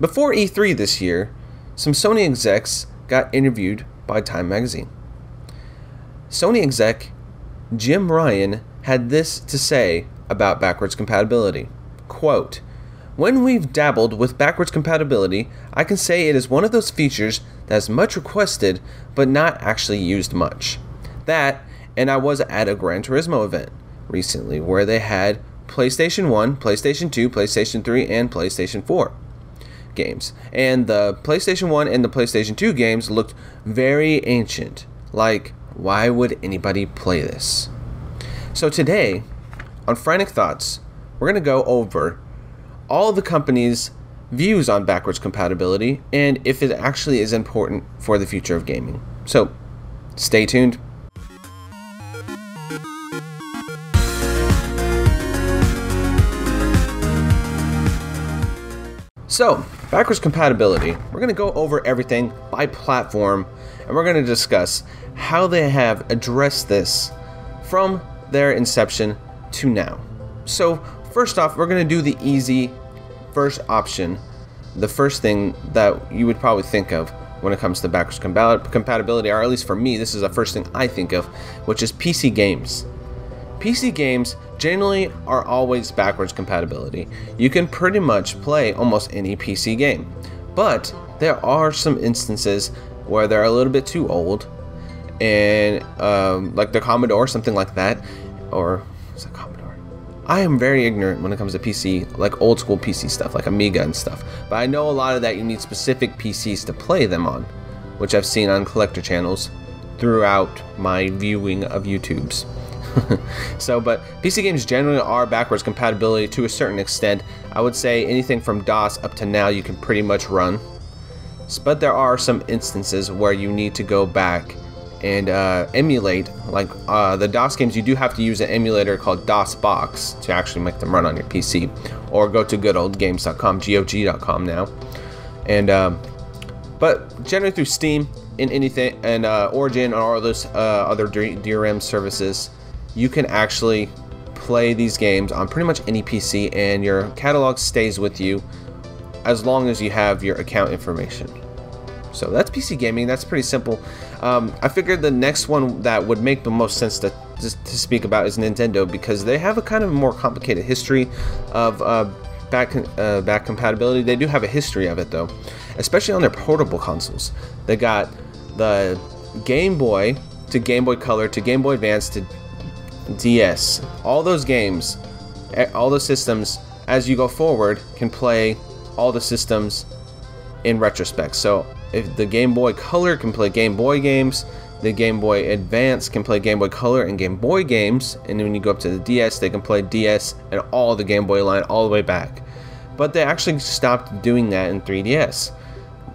Before E3 this year, some Sony execs got interviewed by Time Magazine. Sony exec Jim Ryan had this to say about backwards compatibility. Quote, when we've dabbled with backwards compatibility, I can say it is one of those features that is much requested but not actually used much. That, and I was at a Gran Turismo event recently where they had PlayStation 1, PlayStation 2, PlayStation 3, and PlayStation 4 games. And the PlayStation 1 and the PlayStation 2 games looked very ancient. Like, why would anybody play this? So today, on Frantic Thoughts, we're going to go over all the companies' views on backwards compatibility and if it actually is important for the future of gaming. So, stay tuned. So, backwards compatibility. We're going to go over everything by platform and we're going to discuss how they have addressed this from their inception to now. So, first off, we're going to do the easy first option, the first thing that you would probably think of when it comes to backwards compatibility, or at least for me, this is the first thing I think of, which is PC games. PC games generally are always backwards compatibility. You can pretty much play almost any PC game, but there are some instances where they're a little bit too old, and um, like the Commodore, something like that, or Commodore. I am very ignorant when it comes to PC, like old school PC stuff, like Amiga and stuff. But I know a lot of that you need specific PCs to play them on, which I've seen on collector channels throughout my viewing of YouTubes. so, but PC games generally are backwards compatibility to a certain extent. I would say anything from DOS up to now you can pretty much run. But there are some instances where you need to go back and uh, emulate like uh, the DOS games you do have to use an emulator called DOSBox to actually make them run on your PC or go to goodoldgames.com GOG.com now and um, but generally through Steam in anything and uh, Origin or all those uh, other DRM services you can actually play these games on pretty much any PC and your catalog stays with you as long as you have your account information so that's PC gaming. That's pretty simple. Um, I figured the next one that would make the most sense to, to speak about is Nintendo because they have a kind of more complicated history of uh, back uh, back compatibility. They do have a history of it though, especially on their portable consoles. They got the Game Boy to Game Boy Color to Game Boy Advance to DS. All those games, eh, all those systems, as you go forward, can play all the systems in retrospect. So if the Game Boy Color can play Game Boy games, the Game Boy Advance can play Game Boy Color and Game Boy games, and then when you go up to the DS, they can play DS and all the Game Boy line all the way back. But they actually stopped doing that in 3DS.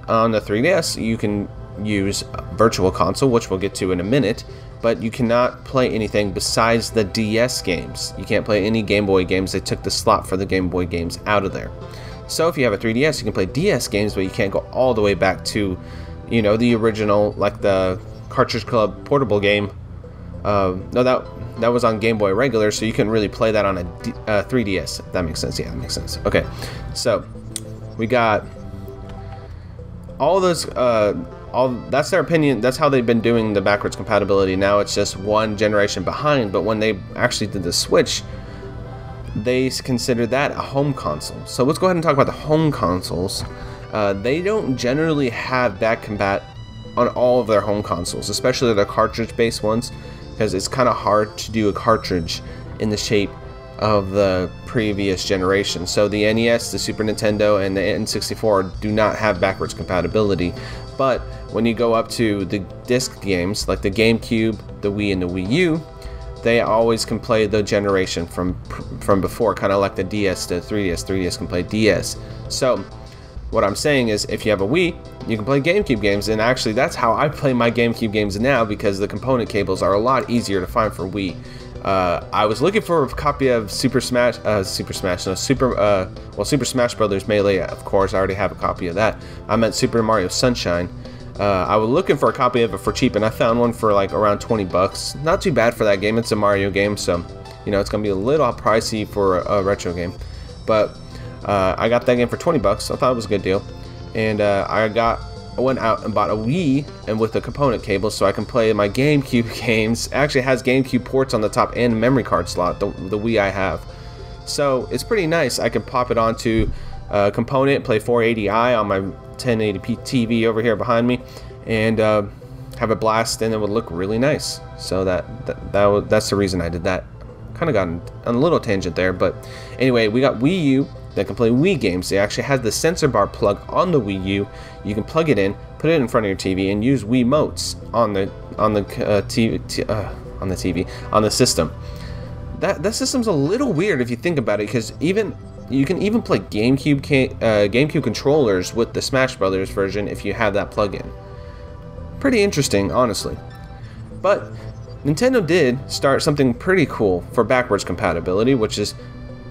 On the 3DS, you can use Virtual Console, which we'll get to in a minute, but you cannot play anything besides the DS games. You can't play any Game Boy games. They took the slot for the Game Boy games out of there. So if you have a 3DS, you can play DS games, but you can't go all the way back to, you know, the original, like the Cartridge Club portable game. Uh, no, that that was on Game Boy Regular, so you can really play that on a D, uh, 3DS. If that makes sense. Yeah, that makes sense. Okay, so we got all those. Uh, all that's their opinion. That's how they've been doing the backwards compatibility. Now it's just one generation behind. But when they actually did the Switch, they consider that a home console. So let's go ahead and talk about the home consoles. Uh, they don't generally have back compat on all of their home consoles, especially their cartridge-based ones, because it's kind of hard to do a cartridge in the shape of the previous generation. So the NES, the Super Nintendo, and the N64 do not have backwards compatibility. But when you go up to the disc games, like the GameCube, the Wii, and the Wii U, they always can play the generation from from before, kind of like the DS to 3DS. 3DS can play DS. So what I'm saying is, if you have a Wii, you can play GameCube games, and actually that's how I play my GameCube games now because the component cables are a lot easier to find for Wii. Uh, I was looking for a copy of Super Smash, uh, Super Smash, no, Super, uh, well, Super Smash Brothers Melee. Of course, I already have a copy of that. I meant Super Mario Sunshine. Uh, I was looking for a copy of it for cheap, and I found one for like around 20 bucks. Not too bad for that game. It's a Mario game, so you know it's gonna be a little pricey for a, a retro game. But Uh, I got that game for 20 bucks. I thought it was a good deal, and uh, I got I went out and bought a Wii and with the component cable so I can play my GameCube games. It actually has GameCube ports on the top and memory card slot, the, the Wii I have. So it's pretty nice. I can pop it onto a component, play 480i on my 1080p TV over here behind me, and uh, have a blast, and it would look really nice. So that that, that that's the reason I did that. Kind of got on a little tangent there, but anyway, we got Wii U that can play Wii games. They actually has the sensor bar plug on the Wii U. You can plug it in, put it in front of your TV, and use Wii motes on the on the uh, TV uh, on the TV on the system. That that system's a little weird if you think about it, because even you can even play GameCube uh, GameCube controllers with the Smash Brothers version if you have that plug-in. Pretty interesting, honestly. But Nintendo did start something pretty cool for backwards compatibility, which is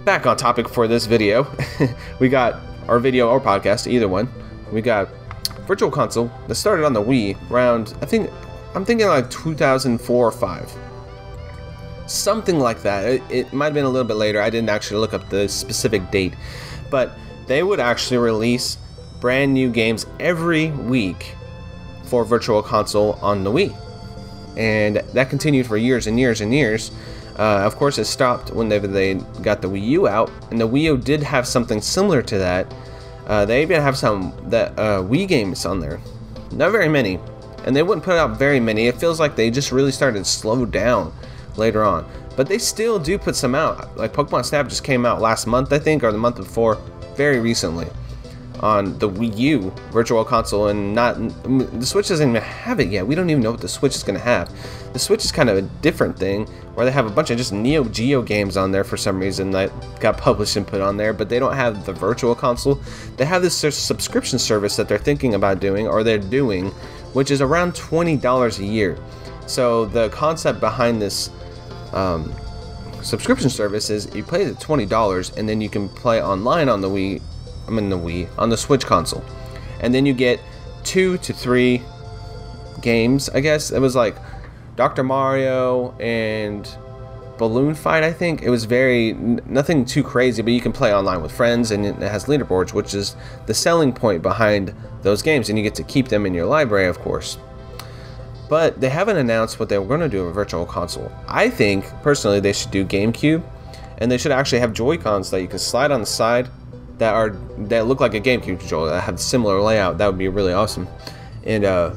back on topic for this video. we got our video or podcast, either one. We got Virtual Console that started on the Wii around, I think, I'm thinking like 2004 or 5. Something like that. It, it might have been a little bit later. I didn't actually look up the specific date. But they would actually release brand new games every week for Virtual Console on the Wii. And that continued for years and years and years uh, of course, it stopped when they, got the Wii U out, and the Wii U did have something similar to that. Uh, they even have some that uh, Wii games on there, not very many, and they wouldn't put out very many. It feels like they just really started to slow down later on, but they still do put some out. Like Pokemon Snap just came out last month, I think, or the month before, very recently on the Wii U Virtual Console, and not the Switch doesn't even have it yet. We don't even know what the Switch is going to have. The Switch is kind of a different thing, where they have a bunch of just Neo Geo games on there for some reason that got published and put on there, but they don't have the Virtual Console. They have this subscription service that they're thinking about doing, or they're doing, which is around twenty dollars a year. So the concept behind this. Um, subscription service is you pay the $20 and then you can play online on the Wii I'm in the Wii on the Switch console, and then you get two to three games. I guess it was like Dr. Mario and Balloon Fight. I think it was very nothing too crazy, but you can play online with friends, and it has leaderboards, which is the selling point behind those games, and you get to keep them in your library, of course. But they haven't announced what they were going to do with Virtual Console. I think personally they should do GameCube, and they should actually have Joy Cons that you can slide on the side that are that look like a GameCube controller that have similar layout. That would be really awesome. And uh,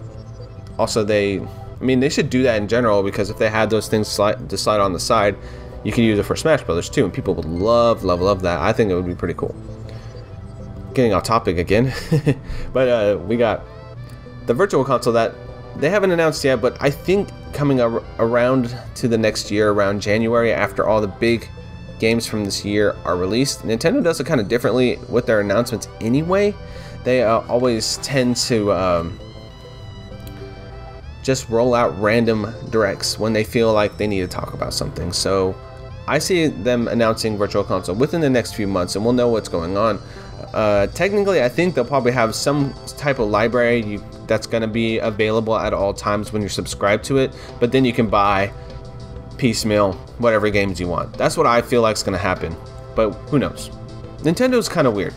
also, they, I mean, they should do that in general because if they had those things slide to slide on the side, you could use it for Smash Brothers too, and people would love, love, love that. I think it would be pretty cool. Getting off topic again, but uh, we got the Virtual Console that they haven't announced yet, but I think coming ar- around to the next year, around January, after all the big games from this year are released. Nintendo does it kind of differently with their announcements anyway. They uh, always tend to um, just roll out random directs when they feel like they need to talk about something. So I see them announcing Virtual Console within the next few months, and we'll know what's going on. Uh, technically, I think they'll probably have some type of library you, that's going to be available at all times when you're subscribed to it, but then you can buy piecemeal whatever games you want. That's what I feel like is going to happen. But who knows? Nintendo's kind of weird.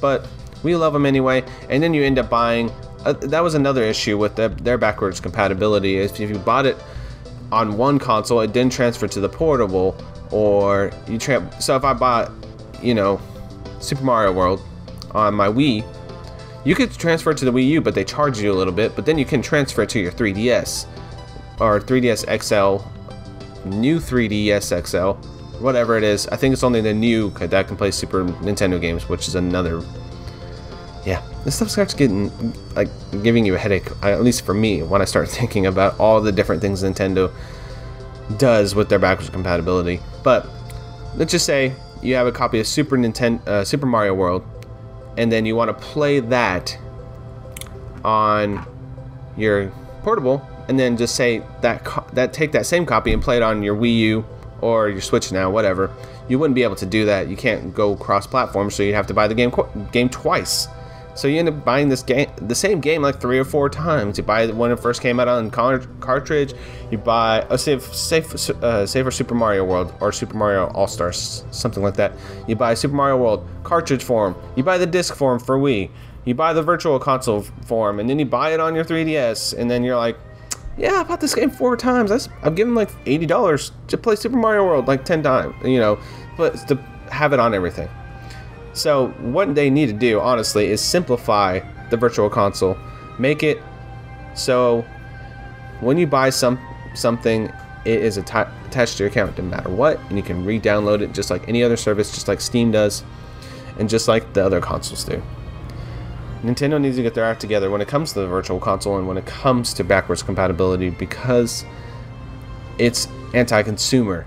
But we love them anyway. And then you end up buying. Uh, that was another issue with the, their backwards compatibility. If you bought it on one console, it didn't transfer to the portable. Or you tra- so if I bought, you know, Super Mario World on my Wii, you could transfer it to the Wii U, but they charge you a little bit. But then you can transfer it to your 3DS or 3DS XL new 3DS XL, whatever it is. I think it's only the new that can play Super Nintendo games, which is another. Yeah, this stuff starts getting like giving you a headache. At least for me, when I start thinking about all the different things Nintendo does with their backwards compatibility. But let's just say you have a copy of Super Nintendo, uh, Super Mario World, and then you want to play that on your portable and then just say that that take that same copy and play it on your Wii U or your Switch now, whatever. You wouldn't be able to do that. You can't go cross-platform, so you have to buy the game game twice. So you end up buying this game, the same game, like three or four times. You buy it when it first came out on car- cartridge. You buy, oh, say, say, uh, Super Mario World or Super Mario All Stars, something like that. You buy Super Mario World cartridge form. You buy the disc form for Wii. You buy the Virtual Console form, and then you buy it on your 3DS, and then you're like, yeah, I bought this game four times. I've given like eighty dollars to play Super Mario World like ten times. You know, but to have it on everything. So what they need to do, honestly, is simplify the Virtual Console, make it so when you buy some something, it is atta- attached to your account no matter what, and you can re-download it just like any other service, just like Steam does, and just like the other consoles do. Nintendo needs to get their act together when it comes to the Virtual Console and when it comes to backwards compatibility because it's anti-consumer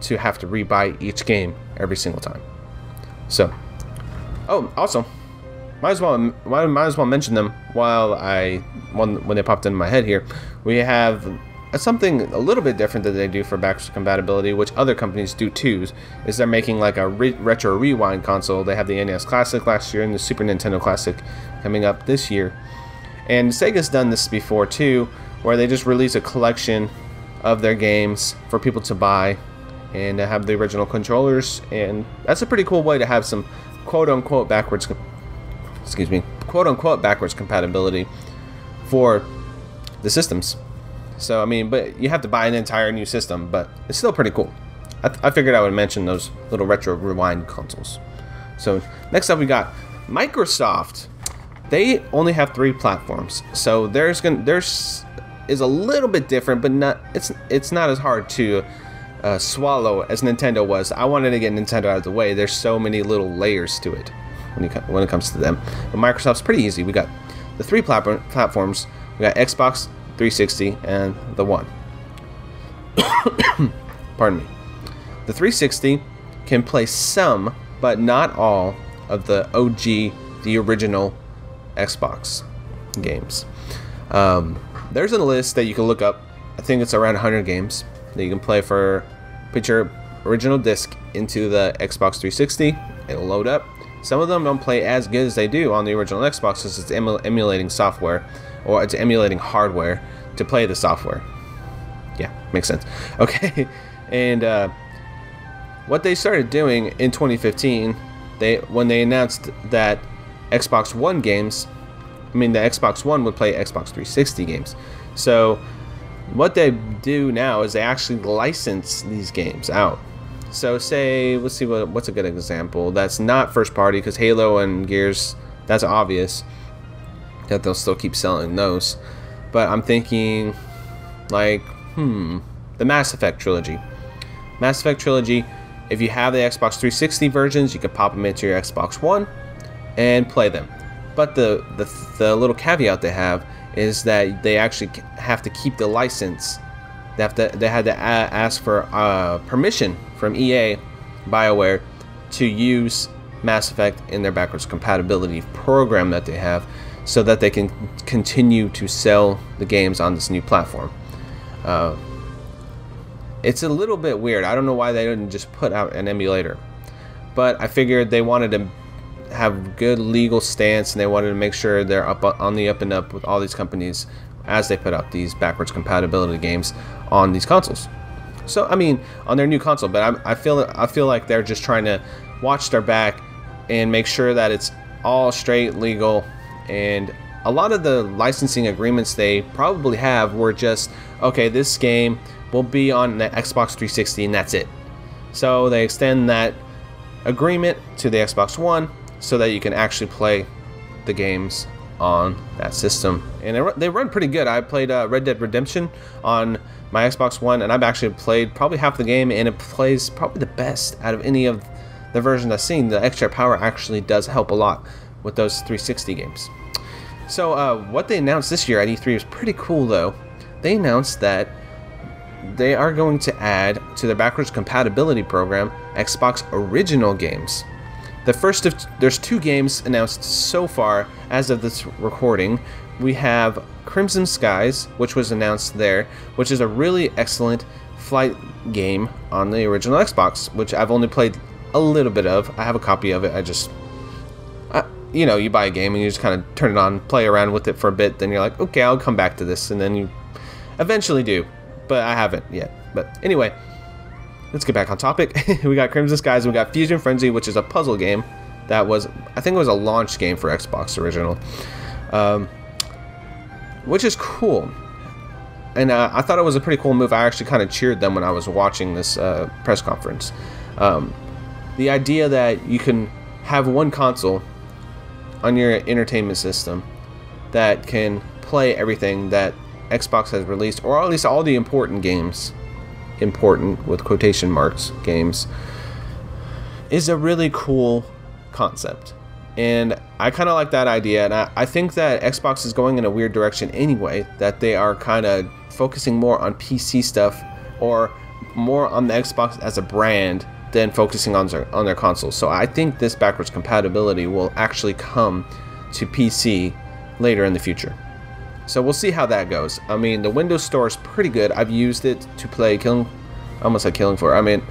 to have to rebuy each game every single time. So, oh, also, might as well might as well mention them while I when when they popped into my head here. We have something a little bit different that they do for backwards compatibility, which other companies do too, is they're making like a re- retro rewind console. They have the NES Classic last year and the Super Nintendo Classic coming up this year. And Sega's done this before too, where they just release a collection of their games for people to buy and have the original controllers. And that's a pretty cool way to have some quote unquote backwards, excuse me, quote unquote backwards compatibility for the systems. So I mean, but you have to buy an entire new system, but it's still pretty cool. I, th- I figured I would mention those little retro rewind consoles. So next up, we got Microsoft. They only have three platforms, so there's gonna there's is a little bit different, but not it's it's not as hard to uh, swallow as Nintendo was. I wanted to get Nintendo out of the way. There's so many little layers to it when you, when it comes to them. But Microsoft's pretty easy. We got the three platform, platforms. We got Xbox 360 and the One. Pardon me. The 360 can play some, but not all, of the OG, the original Xbox games. Um, there's a list that you can look up. I think it's around 100 games that you can play for. Put your original disc into the Xbox 360. It'll load up. Some of them don't play as good as they do on the original Xbox since it's emulating software or it's emulating hardware to play the software. Yeah, makes sense. Okay, and uh, what they started doing in 2015, they when they announced that Xbox One games, I mean the Xbox One would play Xbox 360 games. So what they do now is they actually license these games out. So say, let's see what what's a good example that's not first party because Halo and Gears, that's obvious that they'll still keep selling those. But I'm thinking, like, hmm, the Mass Effect trilogy. Mass Effect trilogy. If you have the Xbox 360 versions, you can pop them into your Xbox One and play them. But the the, the little caveat they have is that they actually have to keep the license. They have to they had to ask for uh, permission from EA, BioWare, to use Mass Effect in their backwards compatibility program that they have so that they can continue to sell the games on this new platform. Uh, it's a little bit weird. I don't know why they didn't just put out an emulator, but I figured they wanted to have good legal stance and they wanted to make sure they're up on the up and up with all these companies as they put out these backwards compatibility games on these consoles. So I mean, on their new console, but I, I feel I feel like they're just trying to watch their back and make sure that it's all straight legal and a lot of the licensing agreements they probably have were just okay this game will be on the xbox 360 and that's it so they extend that agreement to the xbox one so that you can actually play the games on that system and they run pretty good i played uh, red dead redemption on my xbox one and i've actually played probably half the game and it plays probably the best out of any of the versions i've seen the extra power actually does help a lot with those 360 games. So, uh, what they announced this year at E3 was pretty cool, though. They announced that they are going to add to their backwards compatibility program Xbox original games. The first of there's two games announced so far as of this recording. We have Crimson Skies, which was announced there, which is a really excellent flight game on the original Xbox, which I've only played a little bit of. I have a copy of it. I just you know, you buy a game and you just kind of turn it on, play around with it for a bit, then you're like, okay, I'll come back to this, and then you eventually do. But I haven't yet. But anyway, let's get back on topic. we got Crimson Skies, and we got Fusion Frenzy, which is a puzzle game that was, I think it was a launch game for Xbox original, um, which is cool. And uh, I thought it was a pretty cool move. I actually kind of cheered them when I was watching this uh, press conference. Um, the idea that you can have one console on your entertainment system that can play everything that Xbox has released, or at least all the important games, important with quotation marks games, is a really cool concept. And I kind of like that idea, and I, I think that Xbox is going in a weird direction anyway, that they are kind of focusing more on PC stuff or more on the Xbox as a brand than focusing on their on their consoles. So I think this backwards compatibility will actually come to PC later in the future. So we'll see how that goes. I mean, the Windows Store is pretty good. I've used it to play Killing, I almost like Killing Floor. I mean,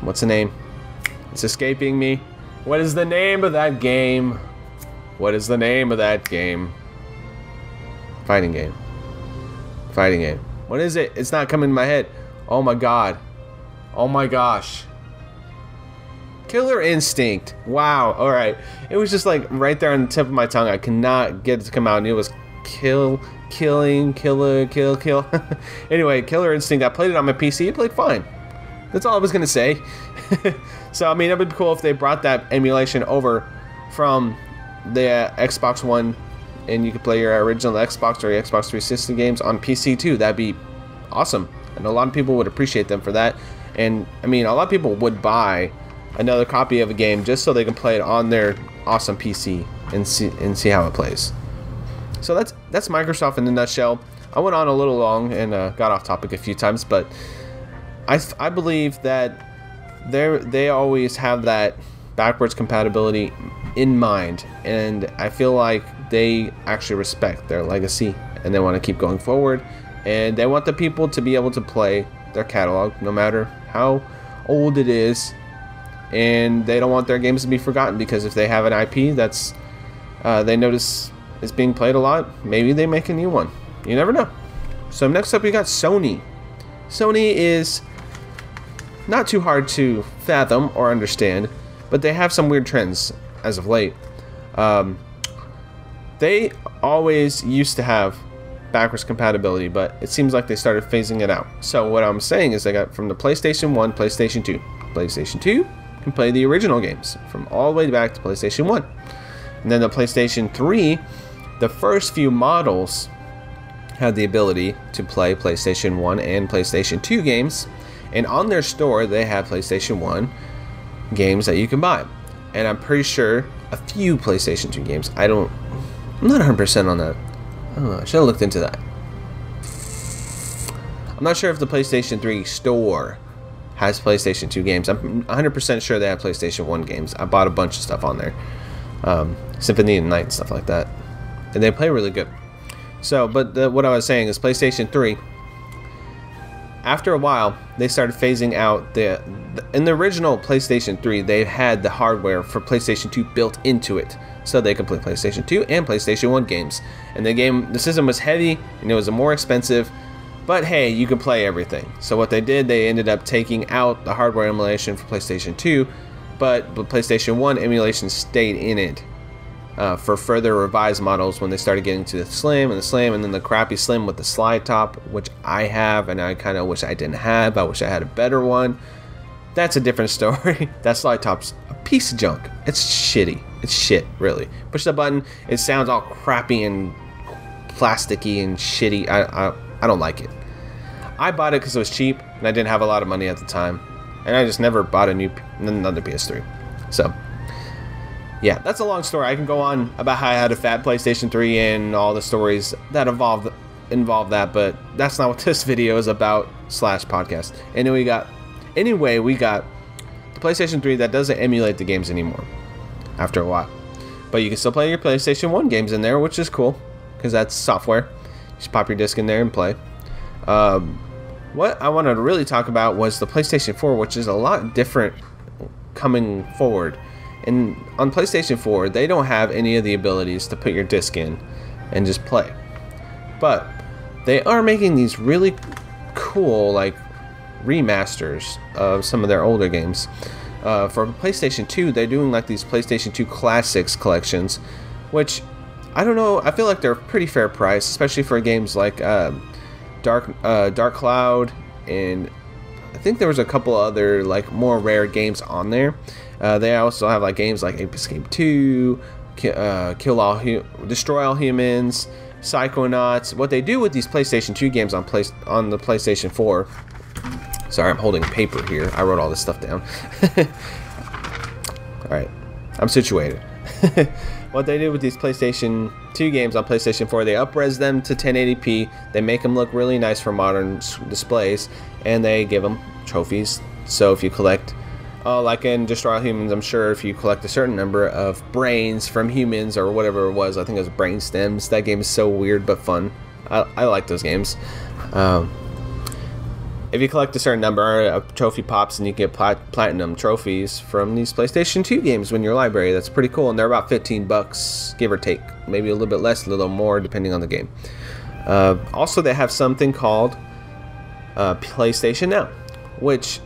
what's the name? It's escaping me. What is the name of that game? What is the name of that game? Fighting game. Fighting game. What is it? It's not coming to my head. Oh my god. Oh my gosh. Killer Instinct. Wow. All right. It was just like right there on the tip of my tongue. I cannot get it to come out, and it was kill, killing, killer, kill, kill. anyway, Killer Instinct. I played it on my PC. It played fine. That's all I was gonna say. so I mean, it would be cool if they brought that emulation over from the uh, Xbox One, and you could play your original Xbox or Xbox 360 games on PC too. That'd be awesome, and a lot of people would appreciate them for that. And I mean, a lot of people would buy another copy of a game just so they can play it on their awesome PC and see and see how it plays. So that's that's Microsoft in a nutshell. I went on a little long and uh, got off topic a few times, but I, I believe that they they always have that backwards compatibility in mind, and I feel like they actually respect their legacy and they want to keep going forward, and they want the people to be able to play their catalog no matter how old it is and they don't want their games to be forgotten because if they have an IP that's uh, they notice is being played a lot, maybe they make a new one. You never know. So next up, we got Sony. Sony is not too hard to fathom or understand, but they have some weird trends as of late. Um, they always used to have backwards compatibility, but it seems like they started phasing it out. So what I'm saying is they got from the PlayStation 1, PlayStation 2, PlayStation 2, can play the original games from all the way back to PlayStation 1. And then the PlayStation 3, the first few models had the ability to play PlayStation 1 and PlayStation 2 games. And on their store, they have PlayStation 1 games that you can buy. And I'm pretty sure a few PlayStation 2 games. I don't, I'm not 100% on that. Oh, I should have looked into that. I'm not sure if the PlayStation 3 store has PlayStation 2 games. I'm 100% sure they have PlayStation 1 games. I bought a bunch of stuff on there. Um, Symphony of Night and stuff like that. And they play really good. So, but the, what I was saying is PlayStation 3, after a while, they started phasing out the, the, in the original PlayStation 3, they had the hardware for PlayStation 2 built into it. So they could play PlayStation 2 and PlayStation 1 games. And the game, the system was heavy and it was a more expensive but hey, you can play everything. So what they did, they ended up taking out the hardware emulation for PlayStation 2, but the PlayStation 1 emulation stayed in it uh, for further revised models when they started getting to the Slim and the Slim and then the crappy Slim with the slide top, which I have and I kind of wish I didn't have. I wish I had a better one. That's a different story. that slide top's a piece of junk. It's shitty. It's shit, really. Push the button, it sounds all crappy and plasticky and shitty. I, I I don't like it. I bought it because it was cheap and I didn't have a lot of money at the time, and I just never bought a new another PS3. So, yeah, that's a long story. I can go on about how I had a fat PlayStation 3 and all the stories that involved involve that, but that's not what this video is about slash podcast. Anyway, we got anyway we got the PlayStation 3 that doesn't emulate the games anymore after a while, but you can still play your PlayStation 1 games in there, which is cool because that's software. Just pop your disc in there and play. Um, what I wanted to really talk about was the PlayStation 4, which is a lot different coming forward. And on PlayStation 4, they don't have any of the abilities to put your disc in and just play. But they are making these really cool, like, remasters of some of their older games. Uh, for PlayStation 2, they're doing like these PlayStation 2 Classics collections, which I don't know. I feel like they're a pretty fair price, especially for games like uh, Dark uh, Dark Cloud, and I think there was a couple other like more rare games on there. Uh, they also have like games like Ape Escape 2, uh, Kill All, Hu- Destroy All Humans, Psychonauts. What they do with these PlayStation 2 games on place on the PlayStation 4 Sorry, I'm holding paper here. I wrote all this stuff down. Alright, I'm situated. what they did with these PlayStation 2 games on PlayStation 4, they upres them to 1080p, they make them look really nice for modern displays, and they give them trophies. So if you collect, uh, like in Destroy All Humans, I'm sure if you collect a certain number of brains from humans or whatever it was, I think it was brain stems, that game is so weird but fun. I, I like those games. Um, if you collect a certain number, a trophy pops and you get plat- platinum trophies from these PlayStation 2 games in your library. That's pretty cool, and they're about 15 bucks, give or take. Maybe a little bit less, a little more, depending on the game. Uh, also, they have something called uh, PlayStation Now, which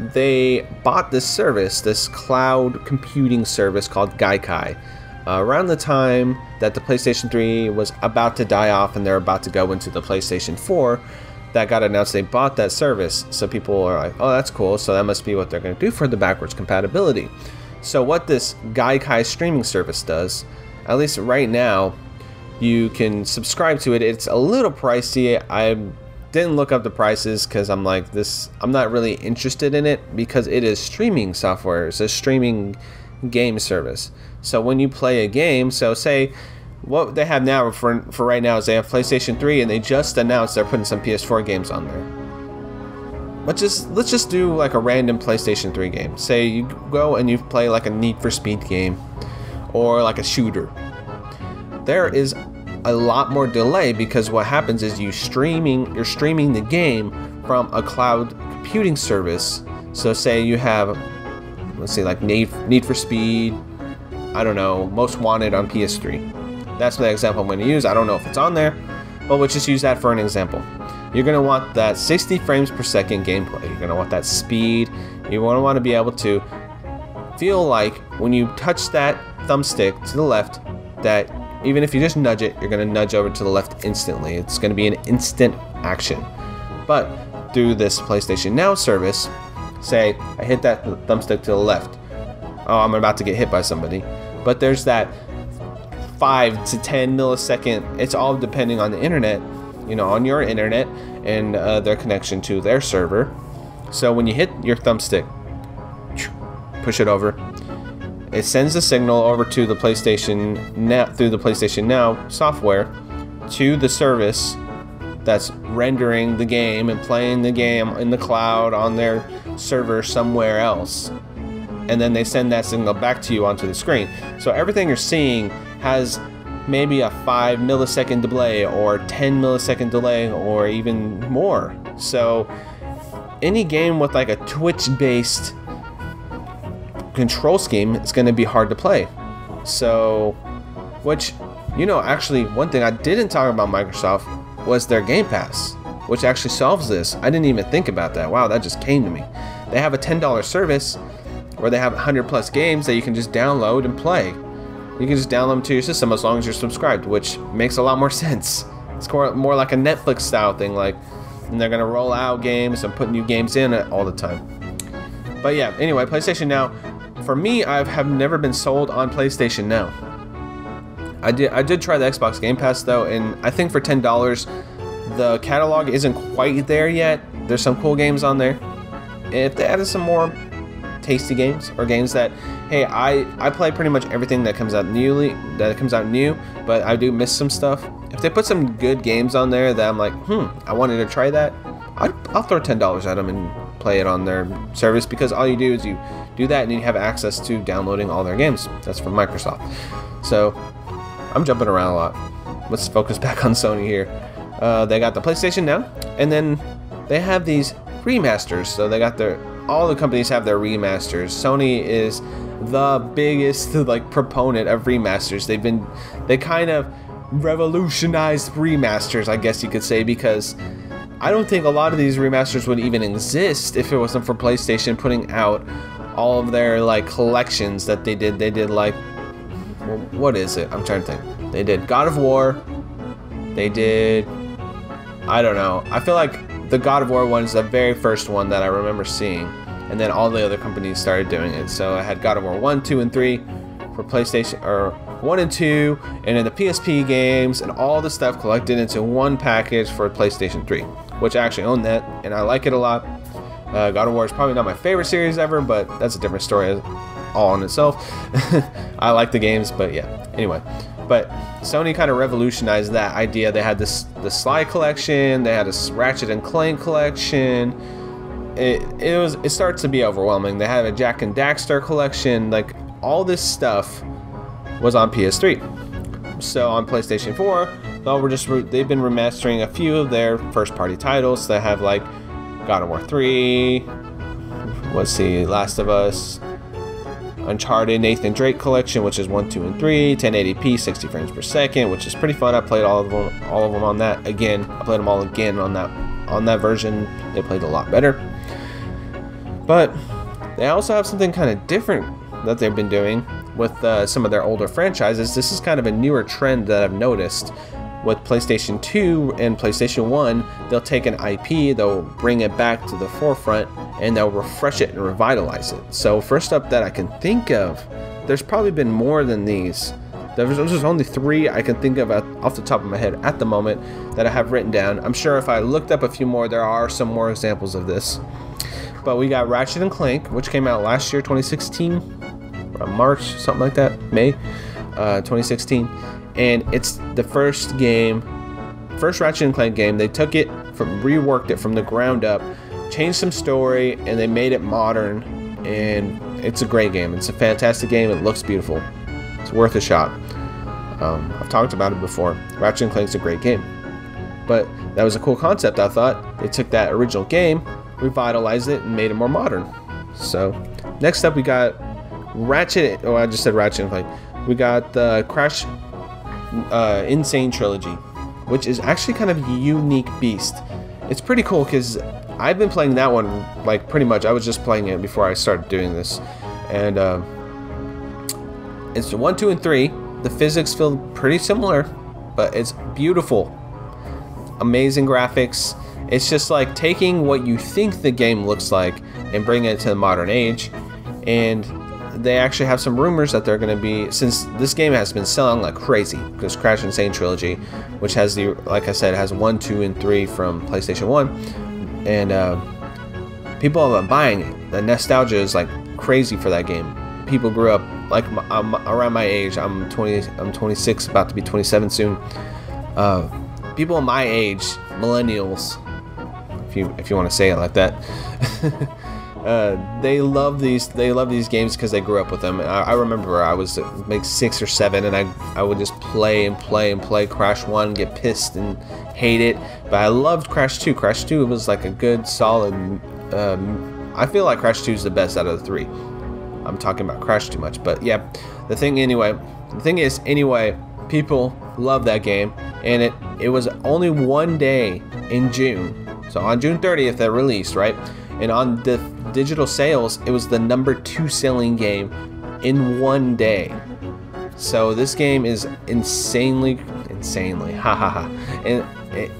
they bought this service, this cloud computing service called Gaikai. Uh, around the time that the PlayStation 3 was about to die off and they're about to go into the PlayStation 4, that got announced they bought that service. So people are like, oh, that's cool. So that must be what they're going to do for the backwards compatibility. So what this Gaikai streaming service does, at least right now, you can subscribe to it. It's a little pricey. I didn't look up the prices because I'm like this. I'm not really interested in it because it is streaming software. It's a streaming game service. So when you play a game, so say what they have now for for right now is they have PlayStation 3 and they just announced they're putting some PS4 games on there. Let's just let's just do like a random PlayStation 3 game. Say you go and you play like a Need for Speed game or like a shooter. There is a lot more delay because what happens is you streaming you're streaming the game from a cloud computing service. So say you have let's say like Need, Need for Speed, I don't know, Most Wanted on PS3 that's the example I'm going to use. I don't know if it's on there, but we'll just use that for an example. You're going to want that 60 frames per second gameplay. You're going to want that speed. You want to want to be able to feel like when you touch that thumbstick to the left, that even if you just nudge it, you're going to nudge over to the left instantly. It's going to be an instant action. But through this PlayStation Now service, say I hit that thumbstick to the left. Oh, I'm about to get hit by somebody. But there's that 5 to 10 millisecond. It's all depending on the internet, you know, on your internet and uh, their connection to their server. So when you hit your thumbstick, push it over, it sends a signal over to the PlayStation Now through the PlayStation Now software to the service that's rendering the game and playing the game in the cloud on their server somewhere else. And then they send that signal back to you onto the screen. So everything you're seeing has maybe a 5 millisecond delay or 10 millisecond delay or even more. So any game with like a Twitch based control scheme is going to be hard to play. So, which, you know, actually, one thing I didn't talk about Microsoft was their Game Pass, which actually solves this. I didn't even think about that. Wow, that just came to me. They have a $10 service where they have 100 plus games that you can just download and play you can just download them to your system as long as you're subscribed, which makes a lot more sense. It's more like a Netflix style thing, like, and they're gonna roll out games and put new games in all the time. But yeah, anyway, PlayStation Now. For me, I have never been sold on PlayStation Now. I did I did try the Xbox Game Pass though, and I think for ten dollars, the catalog isn't quite there yet. There's some cool games on there. If they added some more tasty games or games that hey I I play pretty much everything that comes out newly that comes out new but I do miss some stuff. If they put some good games on there that I'm like hmm I wanted to try that i will throw ten dollars at them and play it on their service because all you do is you do that and you have access to downloading all their games. That's from Microsoft. So I'm jumping around a lot. Let's focus back on Sony here. Uh, they got the PlayStation now and then they have these remasters. So they got their all the companies have their remasters. Sony is the biggest like proponent of remasters. They've been they kind of revolutionized remasters, I guess you could say, because I don't think a lot of these remasters would even exist if it wasn't for PlayStation putting out all of their like collections that they did. They did like what is it? I'm trying to think. They did God of War. They did I don't know. I feel like the God of War one is the very first one that I remember seeing, and then all the other companies started doing it. So I had God of War 1, 2, and 3 for PlayStation or 1 and 2, and then the PSP games and all the stuff collected into one package for PlayStation 3, which I actually own that, and I like it a lot. Uh, God of War is probably not my favorite series ever, but that's a different story all in itself. I like the games, but yeah. Anyway, but Sony kind of revolutionized that idea. They had this the Sly collection, they had a Ratchet and Clank collection. It, it was it starts to be overwhelming. They have a Jack and Daxter collection, like all this stuff was on PS3. So on PlayStation 4, well, we're just they've been remastering a few of their first party titles that have like God of War 3, let's see, Last of Us, Uncharted Nathan Drake collection, which is 1, 2, and 3, 1080p, 60 frames per second, which is pretty fun. I played all of them all of them on that again. I played them all again on that on that version. They played a lot better. But they also have something kind of different that they've been doing with uh, some of their older franchises. This is kind of a newer trend that I've noticed with PlayStation 2 and PlayStation 1, they'll take an IP, they'll bring it back to the forefront, and they'll refresh it and revitalize it. So, first up that I can think of, there's probably been more than these. There's, there's only three I can think of at, off the top of my head at the moment that I have written down. I'm sure if I looked up a few more, there are some more examples of this. But we got Ratchet and Clank, which came out last year, 2016, March, something like that, May uh, 2016 and it's the first game, first Ratchet and Clank game. They took it from reworked it from the ground up, changed some story, and they made it modern. And it's a great game. It's a fantastic game. It looks beautiful. It's worth a shot. Um, I've talked about it before. Ratchet and Clank's a great game, but that was a cool concept. I thought they took that original game, revitalized it, and made it more modern. So next up, we got Ratchet. Oh, I just said Ratchet and Clank. We got the Crash uh, N. Sane Trilogy, which is actually kind of a unique beast. It's pretty cool because I've been playing that one like pretty much. I was just playing it before I started doing this, and uh, it's one, two, and three. The physics feel pretty similar, but it's beautiful, amazing graphics. It's just like taking what you think the game looks like and bringing it to the modern age, and they actually have some rumors that they're going to be since this game has been selling like crazy because Crash N. Sane trilogy, which has the like I said has one, two, and three from PlayStation One, and uh, people have been buying it. The nostalgia is like crazy for that game. People grew up like I'm around my age. I'm 20. I'm 26, about to be 27 soon. Uh, people my age, millennials, if you if you want to say it like that. Uh, they love these. They love these games because they grew up with them. I, I, remember I was like six or seven, and I I would just play and play and play Crash One, get pissed and hate it. But I loved Crash Two. Crash Two was like a good, solid. Um, I feel like Crash Two is the best out of the three. I'm talking about Crash too much, but yeah. The thing anyway. The thing is anyway. People love that game, and it it was only one day in June. So on June 30th, they released right, and on the digital sales, it was the number two selling game in one day. So this game is insanely, insanely, ha ha ha, and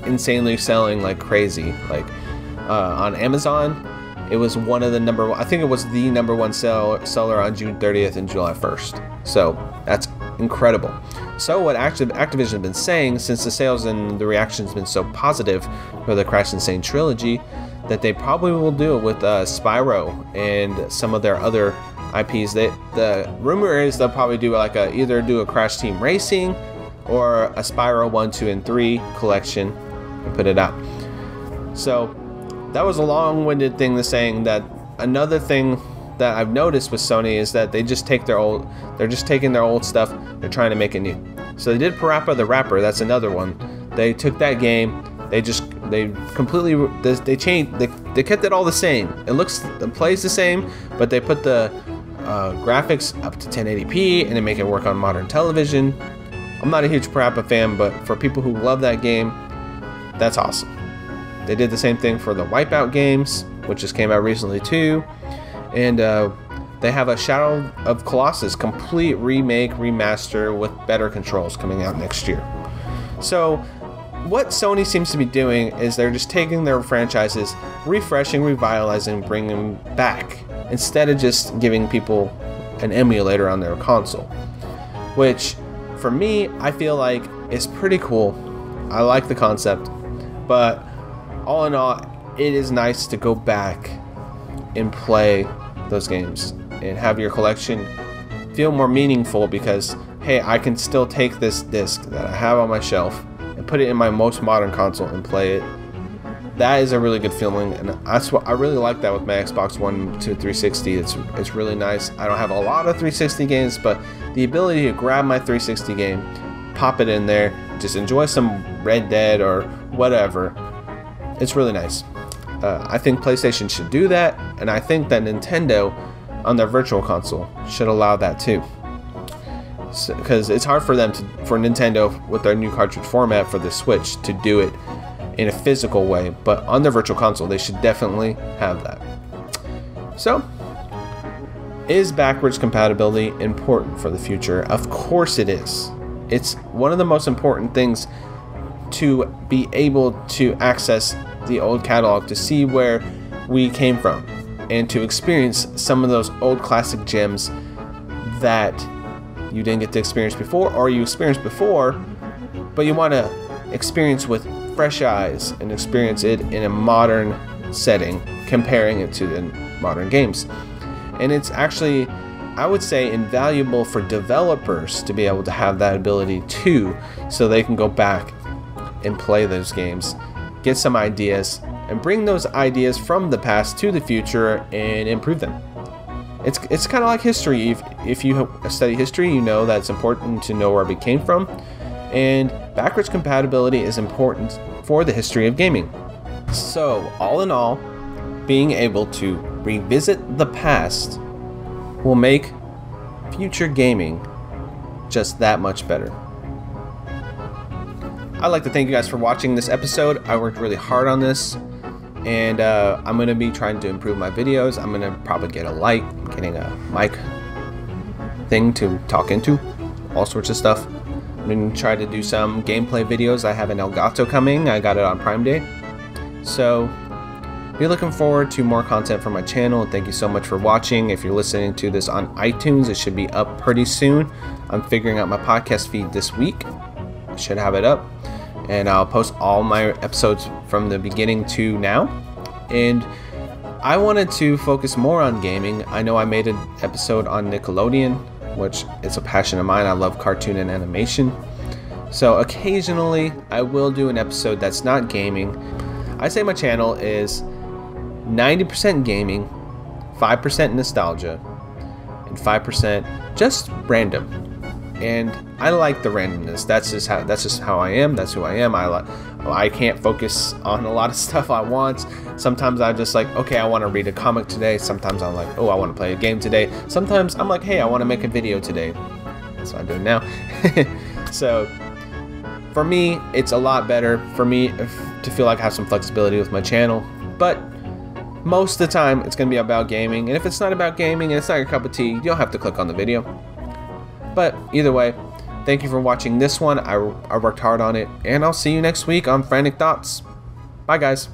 insanely selling like crazy. Like uh, on Amazon, it was one of the number. one, I think it was the number one sell, seller on June 30th and July 1st. So that's incredible. So what Activ- Activision has been saying since the sales and the reaction's been so positive for the Crash N. Sane trilogy that they probably will do it with uh, Spyro and some of their other IPs. They, the rumor is they'll probably do like a either do a Crash Team Racing or a Spyro 1, 2, and 3 collection and put it out. So that was a long-winded thing to saying that another thing that I've noticed with Sony is that they just take their old they're just taking their old stuff, they're trying to make it new. So they did Parappa the Rapper, that's another one. They took that game, they just they completely they changed they, they kept it all the same. It looks it plays the same, but they put the uh, graphics up to 1080p and they make it work on modern television. I'm not a huge Parappa fan, but for people who love that game, that's awesome. They did the same thing for the Wipeout games, which just came out recently too, and uh, they have a Shadow of Colossus complete remake, remaster with better controls coming out next year. So, what Sony seems to be doing is they're just taking their franchises, refreshing, revitalizing, bringing them back instead of just giving people an emulator on their console. Which, for me, I feel like is pretty cool. I like the concept, but all in all, it is nice to go back and play those games and have your collection feel more meaningful because hey, I can still take this disc that I have on my shelf and put it in my most modern console and play it. That is a really good feeling, and that's what I really like that with my Xbox One to 360. It's it's really nice. I don't have a lot of 360 games, but the ability to grab my 360 game, pop it in there, just enjoy some Red Dead or whatever. It's really nice. Uh, I think PlayStation should do that, and I think that Nintendo on their virtual console should allow that too because it's hard for them to for Nintendo with their new cartridge format for the Switch to do it in a physical way, but on their virtual console they should definitely have that. So, is backwards compatibility important for the future? Of course it is. It's one of the most important things to be able to access the old catalog to see where we came from and to experience some of those old classic gems that you didn't get to experience before or you experienced before, but you want to experience with fresh eyes and experience it in a modern setting, comparing it to the modern games. And it's actually, I would say, invaluable for developers to be able to have that ability too, so they can go back and play those games, get some ideas, and bring those ideas from the past to the future and improve them it's it's kind of like history. If, if you study history, you know that it's important to know where we came from, and backwards compatibility is important for the history of gaming. So, all in all, being able to revisit the past will make future gaming just that much better. I'd like to thank you guys for watching this episode. I worked really hard on this and uh, I'm gonna be trying to improve my videos. I'm gonna probably get a light, getting a mic thing to talk into, all sorts of stuff. I'm gonna try to do some gameplay videos. I have an Elgato coming. I got it on Prime Day, so be looking forward to more content from my channel. Thank you so much for watching. If you're listening to this on iTunes, it should be up pretty soon. I'm figuring out my podcast feed this week. I should have it up and I'll post all my episodes from the beginning to now. And I wanted to focus more on gaming. I know I made an episode on Nickelodeon, which is a passion of mine. I love cartoon and animation. So occasionally I will do an episode that's not gaming. I say my channel is 90% gaming, 5% nostalgia, and 5% just random and I like the randomness. That's just how that's just how I am. That's who I am. I like I can't focus on a lot of stuff I want. Sometimes I'm just like, okay, I want to read a comic today. Sometimes I'm like, oh, I want to play a game today. Sometimes I'm like, hey, I want to make a video today. That's what I'm doing now. so for me, it's a lot better for me to feel like I have some flexibility with my channel. But most of the time, it's going to be about gaming. And if it's not about gaming and it's not your cup of tea, you don't have to click on the video. But either way, thank you for watching this one. I, I worked hard on it, and I'll see you next week on Frantic Thoughts. Bye, guys.